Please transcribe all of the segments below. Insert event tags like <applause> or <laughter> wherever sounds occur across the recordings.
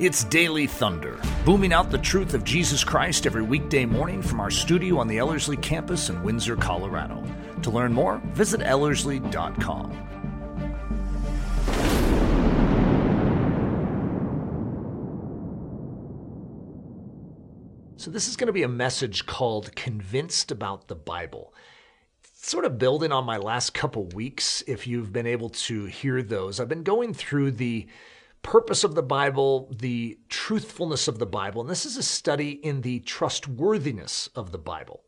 It's Daily Thunder, booming out the truth of Jesus Christ every weekday morning from our studio on the Ellerslie campus in Windsor, Colorado. To learn more, visit Ellerslie.com. So, this is going to be a message called Convinced About the Bible. Sort of building on my last couple weeks, if you've been able to hear those. I've been going through the purpose of the Bible, the truthfulness of the Bible. And this is a study in the trustworthiness of the Bible.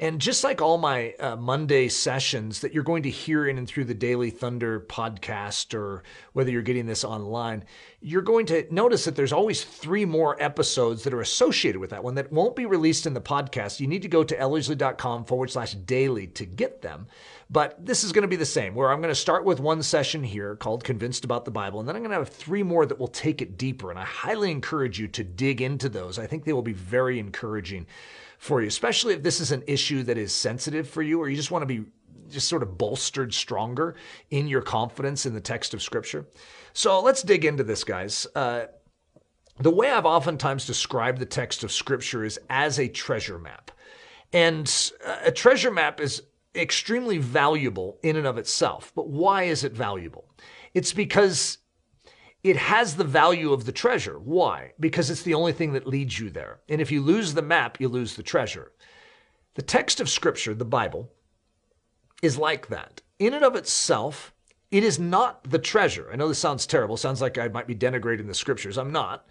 And just like all my uh, Monday sessions that you're going to hear in and through the Daily Thunder podcast, or whether you're getting this online, you're going to notice that there's always three more episodes that are associated with that one that won't be released in the podcast. You need to go to ellerslie.com forward slash daily to get them. But this is going to be the same, where I'm going to start with one session here called Convinced About the Bible, and then I'm going to have three more that will take it deeper. And I highly encourage you to dig into those. I think they will be very encouraging for you, especially if this is an issue that is sensitive for you or you just want to be just sort of bolstered stronger in your confidence in the text of Scripture. So let's dig into this, guys. Uh, the way I've oftentimes described the text of Scripture is as a treasure map. And uh, a treasure map is extremely valuable in and of itself. But why is it valuable? It's because it has the value of the treasure. Why? Because it's the only thing that leads you there. And if you lose the map, you lose the treasure. The text of Scripture, the Bible, is like that. In and of itself, it is not the treasure. I know this sounds terrible. Sounds like I might be denigrating the Scriptures. I'm not.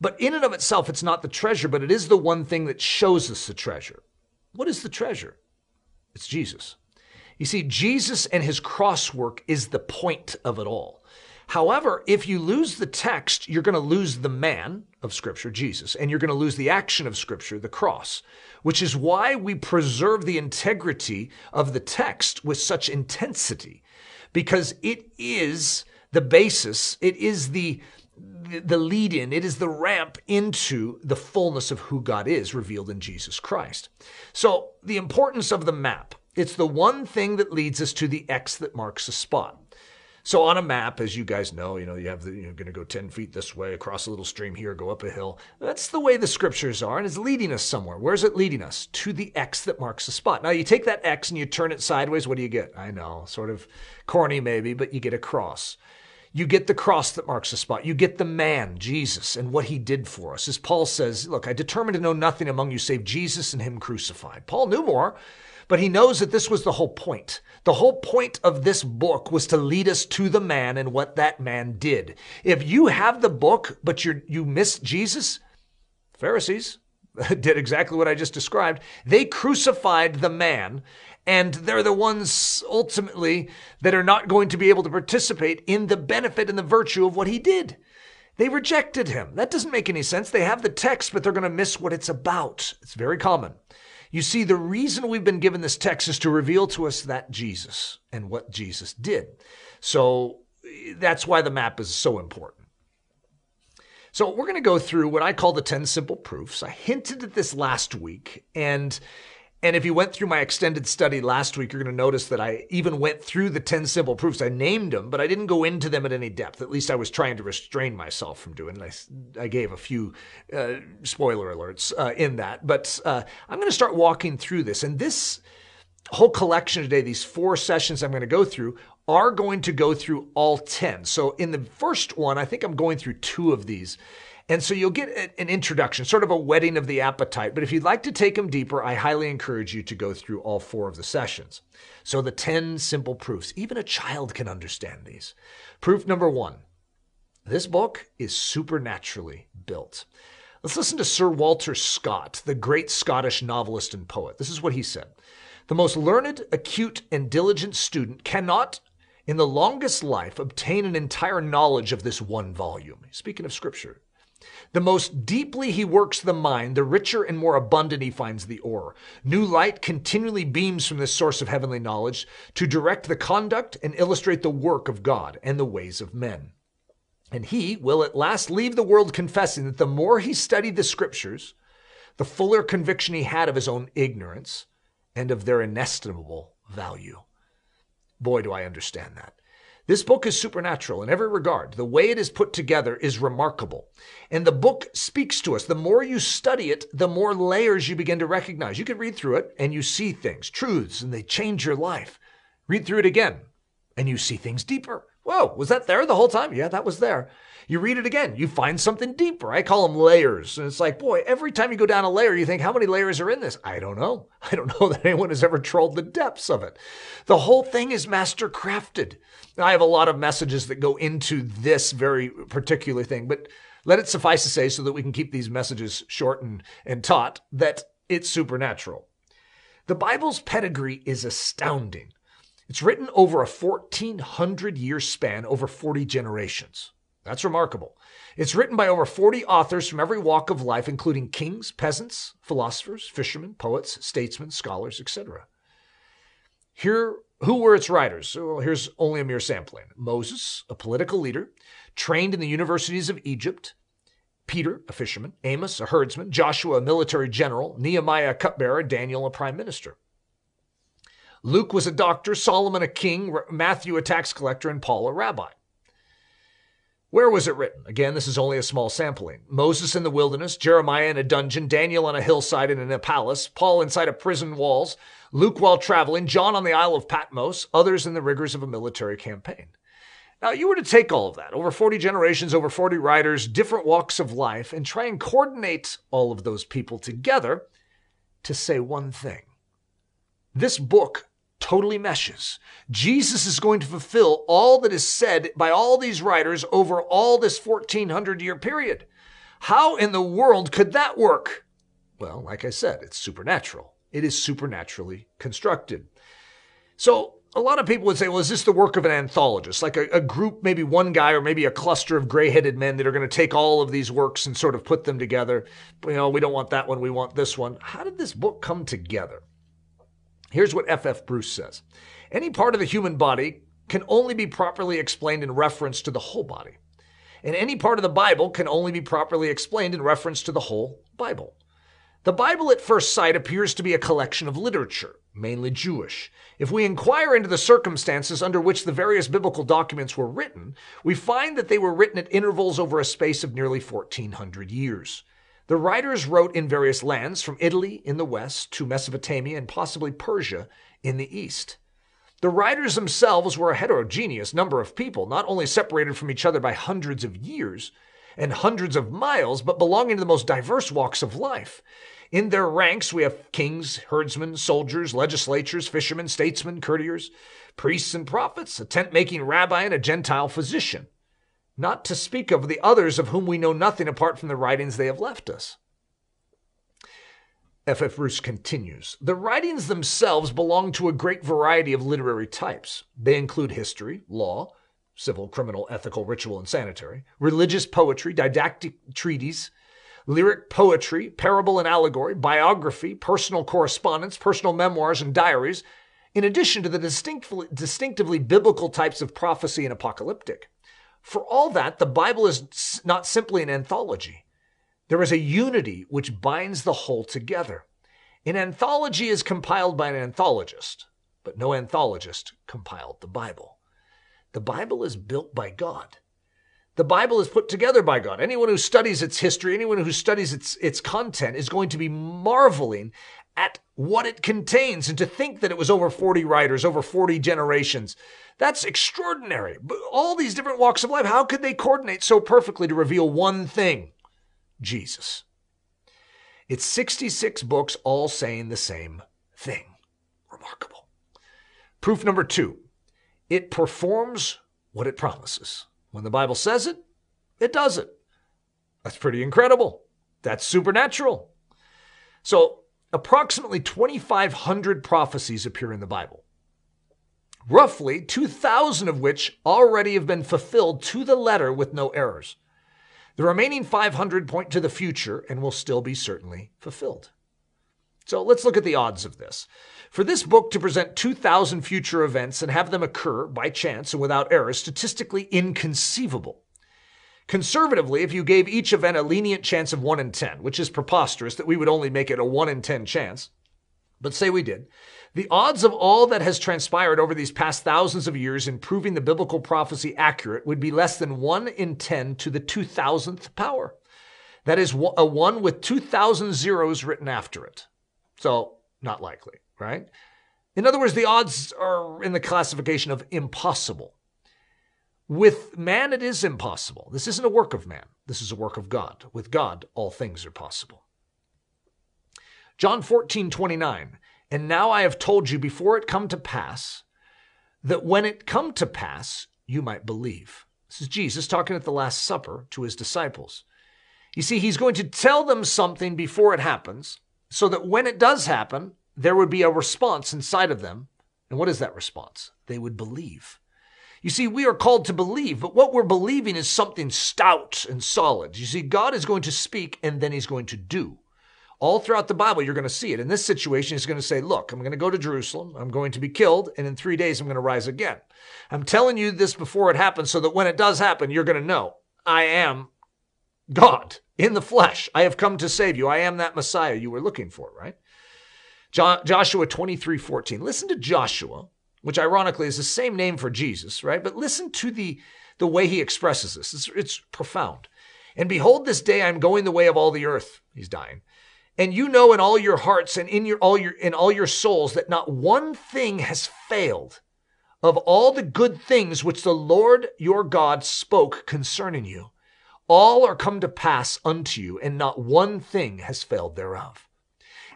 But in and of itself, it's not the treasure, but it is the one thing that shows us the treasure. What is the treasure? It's Jesus. You see, Jesus and his cross work is the point of it all. However, if you lose the text, you're going to lose the man of Scripture, Jesus, and you're going to lose the action of Scripture, the cross, which is why we preserve the integrity of the text with such intensity, because it is the basis, it is the the lead in, it is the ramp into the fullness of who God is revealed in Jesus Christ. So, the importance of the map, it's the one thing that leads us to the X that marks a spot. So on a map, as you guys know, you know, you have the, you're going to go 10 feet this way, across a little stream here, go up a hill. That's the way the scriptures are, and it's leading us somewhere. Where's it leading us? To the X that marks the spot. Now you take that X and you turn it sideways, what do you get? I know, sort of corny maybe, but you get a cross. You get the cross that marks the spot. You get the man, Jesus, and what he did for us. As Paul says, Look, I determined to know nothing among you save Jesus and him crucified. Paul knew more. But he knows that this was the whole point. The whole point of this book was to lead us to the man and what that man did. If you have the book, but you you miss Jesus, Pharisees <laughs> did exactly what I just described. They crucified the man and they're the ones ultimately that are not going to be able to participate in the benefit and the virtue of what he did. They rejected him. That doesn't make any sense. They have the text, but they're going to miss what it's about. It's very common. You see, the reason we've been given this text is to reveal to us that Jesus and what Jesus did. So that's why the map is so important. So we're going to go through what I call the 10 simple proofs. I hinted at this last week, and and if you went through my extended study last week, you're going to notice that I even went through the 10 simple proofs. I named them, but I didn't go into them at any depth. At least I was trying to restrain myself from doing. I, I gave a few uh, spoiler alerts uh, in that. But uh, I'm going to start walking through this. And this whole collection today, these four sessions I'm going to go through, are going to go through all 10. So in the first one, I think I'm going through two of these. And so you'll get an introduction, sort of a whetting of the appetite. But if you'd like to take them deeper, I highly encourage you to go through all four of the sessions. So the 10 simple proofs, even a child can understand these. Proof number one this book is supernaturally built. Let's listen to Sir Walter Scott, the great Scottish novelist and poet. This is what he said The most learned, acute, and diligent student cannot, in the longest life, obtain an entire knowledge of this one volume. Speaking of scripture, the most deeply he works the mind, the richer and more abundant he finds the ore. New light continually beams from this source of heavenly knowledge to direct the conduct and illustrate the work of God and the ways of men. And he will at last leave the world confessing that the more he studied the scriptures, the fuller conviction he had of his own ignorance and of their inestimable value. Boy, do I understand that. This book is supernatural in every regard. The way it is put together is remarkable. And the book speaks to us. The more you study it, the more layers you begin to recognize. You can read through it and you see things, truths, and they change your life. Read through it again and you see things deeper. Whoa, was that there the whole time? Yeah, that was there. You read it again, you find something deeper. I call them layers. And it's like, boy, every time you go down a layer, you think, how many layers are in this? I don't know. <laughs> I don't know that anyone has ever trolled the depths of it. The whole thing is master crafted. I have a lot of messages that go into this very particular thing, but let it suffice to say, so that we can keep these messages short and, and taut, that it's supernatural. The Bible's pedigree is astounding. It's written over a 1400 year span, over 40 generations. That's remarkable. It's written by over 40 authors from every walk of life, including kings, peasants, philosophers, fishermen, poets, statesmen, scholars, etc. Here, who were its writers? Oh, well, here's only a mere sampling. Moses, a political leader, trained in the universities of Egypt. Peter, a fisherman. Amos, a herdsman. Joshua, a military general. Nehemiah, a cupbearer. Daniel, a prime minister. Luke was a doctor. Solomon, a king. Matthew, a tax collector. And Paul, a rabbi. Where was it written? Again, this is only a small sampling. Moses in the wilderness, Jeremiah in a dungeon, Daniel on a hillside and in a palace, Paul inside of prison walls, Luke while traveling, John on the Isle of Patmos, others in the rigors of a military campaign. Now, you were to take all of that, over 40 generations, over 40 writers, different walks of life, and try and coordinate all of those people together to say one thing. This book totally meshes. Jesus is going to fulfill all that is said by all these writers over all this 1400 year period. How in the world could that work? Well, like I said, it's supernatural. It is supernaturally constructed. So, a lot of people would say, well, is this the work of an anthologist? Like a, a group, maybe one guy or maybe a cluster of gray headed men that are going to take all of these works and sort of put them together. You know, we don't want that one, we want this one. How did this book come together? Here's what F.F. Bruce says Any part of the human body can only be properly explained in reference to the whole body. And any part of the Bible can only be properly explained in reference to the whole Bible. The Bible at first sight appears to be a collection of literature, mainly Jewish. If we inquire into the circumstances under which the various biblical documents were written, we find that they were written at intervals over a space of nearly 1400 years. The writers wrote in various lands, from Italy in the west to Mesopotamia and possibly Persia in the east. The writers themselves were a heterogeneous number of people, not only separated from each other by hundreds of years and hundreds of miles, but belonging to the most diverse walks of life. In their ranks, we have kings, herdsmen, soldiers, legislatures, fishermen, statesmen, courtiers, priests, and prophets, a tent making rabbi, and a Gentile physician not to speak of the others of whom we know nothing apart from the writings they have left us. F. F. Bruce continues The writings themselves belong to a great variety of literary types. They include history, law, civil, criminal, ethical, ritual, and sanitary, religious poetry, didactic treatises, lyric poetry, parable and allegory, biography, personal correspondence, personal memoirs, and diaries, in addition to the distinctively biblical types of prophecy and apocalyptic. For all that, the Bible is not simply an anthology. There is a unity which binds the whole together. An anthology is compiled by an anthologist, but no anthologist compiled the Bible. The Bible is built by God. The Bible is put together by God. Anyone who studies its history, anyone who studies its, its content is going to be marveling at what it contains. And to think that it was over 40 writers, over 40 generations, that's extraordinary. But all these different walks of life, how could they coordinate so perfectly to reveal one thing? Jesus. It's 66 books all saying the same thing. Remarkable. Proof number two it performs what it promises. When the Bible says it, it does it. That's pretty incredible. That's supernatural. So Approximately 2,500 prophecies appear in the Bible, roughly 2,000 of which already have been fulfilled to the letter with no errors. The remaining 500 point to the future and will still be certainly fulfilled. So let's look at the odds of this. For this book to present 2,000 future events and have them occur by chance and without error is statistically inconceivable. Conservatively, if you gave each event a lenient chance of 1 in 10, which is preposterous that we would only make it a 1 in 10 chance, but say we did, the odds of all that has transpired over these past thousands of years in proving the biblical prophecy accurate would be less than 1 in 10 to the 2000th power. That is a 1 with 2,000 zeros written after it. So, not likely, right? In other words, the odds are in the classification of impossible. With man, it is impossible. This isn't a work of man. This is a work of God. With God, all things are possible. John 14, 29. And now I have told you before it come to pass, that when it come to pass, you might believe. This is Jesus talking at the Last Supper to his disciples. You see, he's going to tell them something before it happens, so that when it does happen, there would be a response inside of them. And what is that response? They would believe. You see, we are called to believe, but what we're believing is something stout and solid. You see, God is going to speak and then he's going to do. All throughout the Bible, you're going to see it. In this situation, he's going to say, Look, I'm going to go to Jerusalem. I'm going to be killed. And in three days, I'm going to rise again. I'm telling you this before it happens so that when it does happen, you're going to know I am God in the flesh. I have come to save you. I am that Messiah you were looking for, right? Joshua 23 14. Listen to Joshua which ironically is the same name for Jesus, right? But listen to the, the way he expresses this. It's, it's profound. And behold, this day I'm going the way of all the earth. He's dying. And you know in all your hearts and in your all your in all your souls that not one thing has failed of all the good things which the Lord your God spoke concerning you. All are come to pass unto you, and not one thing has failed thereof.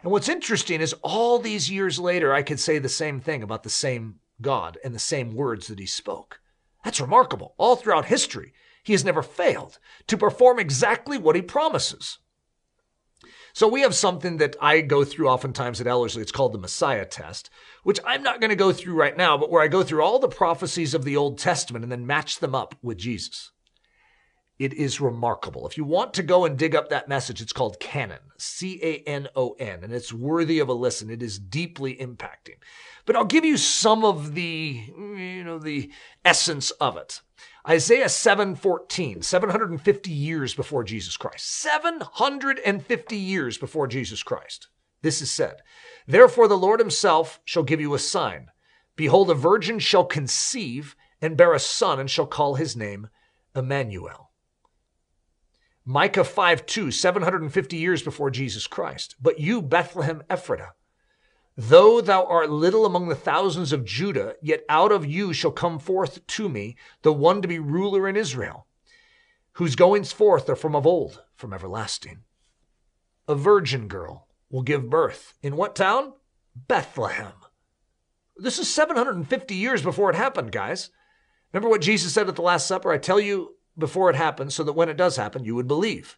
And what's interesting is all these years later, I could say the same thing about the same God and the same words that he spoke. That's remarkable. All throughout history, he has never failed to perform exactly what he promises. So we have something that I go through oftentimes at Ellerslie. It's called the Messiah test, which I'm not going to go through right now, but where I go through all the prophecies of the Old Testament and then match them up with Jesus. It is remarkable. If you want to go and dig up that message, it's called Canon, C A N O N, and it's worthy of a listen. It is deeply impacting. But I'll give you some of the, you know, the essence of it. Isaiah 7:14, 750 years before Jesus Christ. 750 years before Jesus Christ. This is said, Therefore the Lord himself shall give you a sign. Behold, a virgin shall conceive and bear a son and shall call his name Emmanuel. Micah 5 2, 750 years before Jesus Christ. But you, Bethlehem Ephratah, though thou art little among the thousands of Judah, yet out of you shall come forth to me the one to be ruler in Israel, whose goings forth are from of old, from everlasting. A virgin girl will give birth. In what town? Bethlehem. This is 750 years before it happened, guys. Remember what Jesus said at the Last Supper? I tell you before it happens so that when it does happen, you would believe.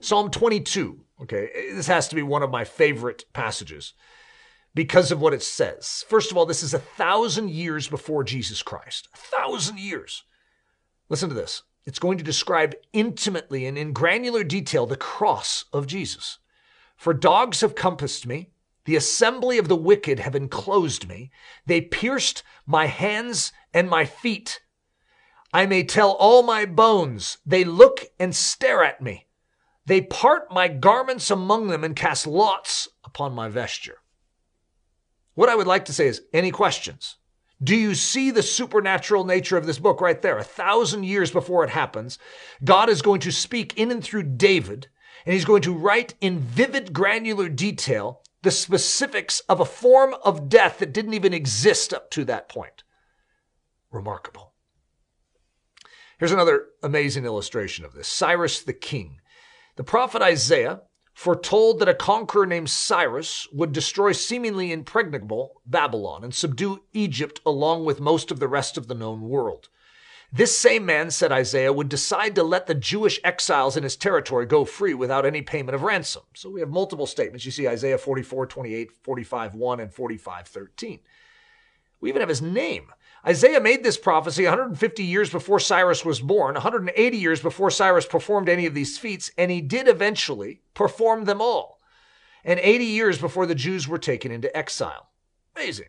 Psalm 22. Okay, this has to be one of my favorite passages because of what it says. First of all, this is a thousand years before Jesus Christ. A thousand years. Listen to this. It's going to describe intimately and in granular detail the cross of Jesus. For dogs have compassed me, the assembly of the wicked have enclosed me, they pierced my hands and my feet. I may tell all my bones. They look and stare at me. They part my garments among them and cast lots upon my vesture. What I would like to say is any questions? Do you see the supernatural nature of this book right there? A thousand years before it happens, God is going to speak in and through David, and he's going to write in vivid, granular detail the specifics of a form of death that didn't even exist up to that point. Remarkable. Here's another amazing illustration of this Cyrus the king. The prophet Isaiah foretold that a conqueror named Cyrus would destroy seemingly impregnable Babylon and subdue Egypt along with most of the rest of the known world. This same man, said Isaiah, would decide to let the Jewish exiles in his territory go free without any payment of ransom. So we have multiple statements. You see Isaiah 44, 28, 45, 1, and 45, 13. We even have his name. Isaiah made this prophecy 150 years before Cyrus was born, 180 years before Cyrus performed any of these feats, and he did eventually perform them all, and 80 years before the Jews were taken into exile. Amazing.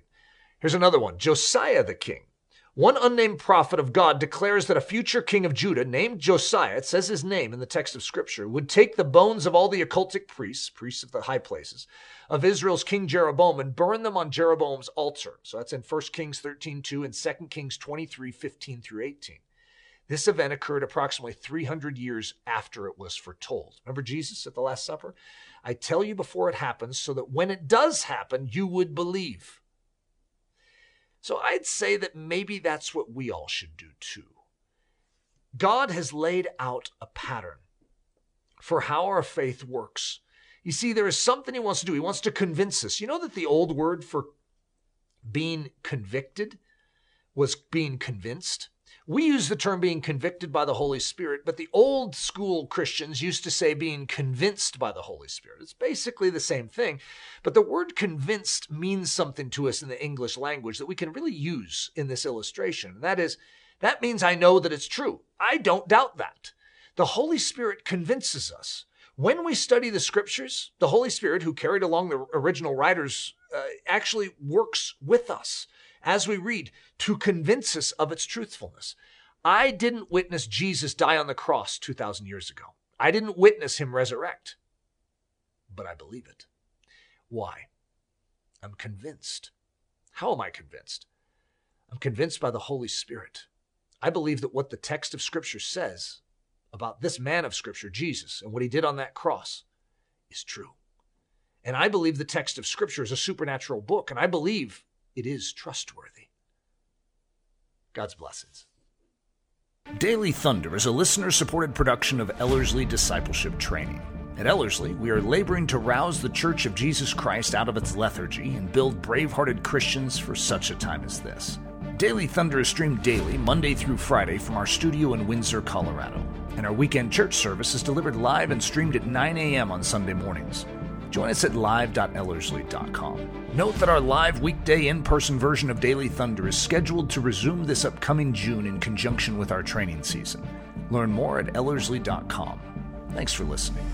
Here's another one Josiah the king. One unnamed prophet of God declares that a future king of Judah named Josiah, it says his name in the text of scripture, would take the bones of all the occultic priests, priests of the high places, of Israel's king Jeroboam and burn them on Jeroboam's altar. So that's in 1 Kings 13 2 and 2 Kings 23 15 through 18. This event occurred approximately 300 years after it was foretold. Remember Jesus at the Last Supper? I tell you before it happens so that when it does happen, you would believe. So I'd say that maybe that's what we all should do too. God has laid out a pattern for how our faith works. You see, there is something He wants to do. He wants to convince us. You know that the old word for being convicted was being convinced? We use the term being convicted by the Holy Spirit, but the old school Christians used to say being convinced by the Holy Spirit. It's basically the same thing, but the word convinced means something to us in the English language that we can really use in this illustration. that is, that means I know that it's true. I don't doubt that. The Holy Spirit convinces us. When we study the scriptures, the Holy Spirit, who carried along the original writers, uh, actually works with us as we read to convince us of its truthfulness. I didn't witness Jesus die on the cross 2,000 years ago. I didn't witness him resurrect, but I believe it. Why? I'm convinced. How am I convinced? I'm convinced by the Holy Spirit. I believe that what the text of Scripture says about this man of Scripture, Jesus, and what he did on that cross is true. And I believe the text of Scripture is a supernatural book, and I believe it is trustworthy. God's blessings. Daily Thunder is a listener supported production of Ellerslie Discipleship Training. At Ellerslie, we are laboring to rouse the Church of Jesus Christ out of its lethargy and build brave hearted Christians for such a time as this. Daily Thunder is streamed daily, Monday through Friday, from our studio in Windsor, Colorado. And our weekend church service is delivered live and streamed at 9 a.m. on Sunday mornings. Join us at live.ellerslie.com. Note that our live weekday in person version of Daily Thunder is scheduled to resume this upcoming June in conjunction with our training season. Learn more at ellerslie.com. Thanks for listening.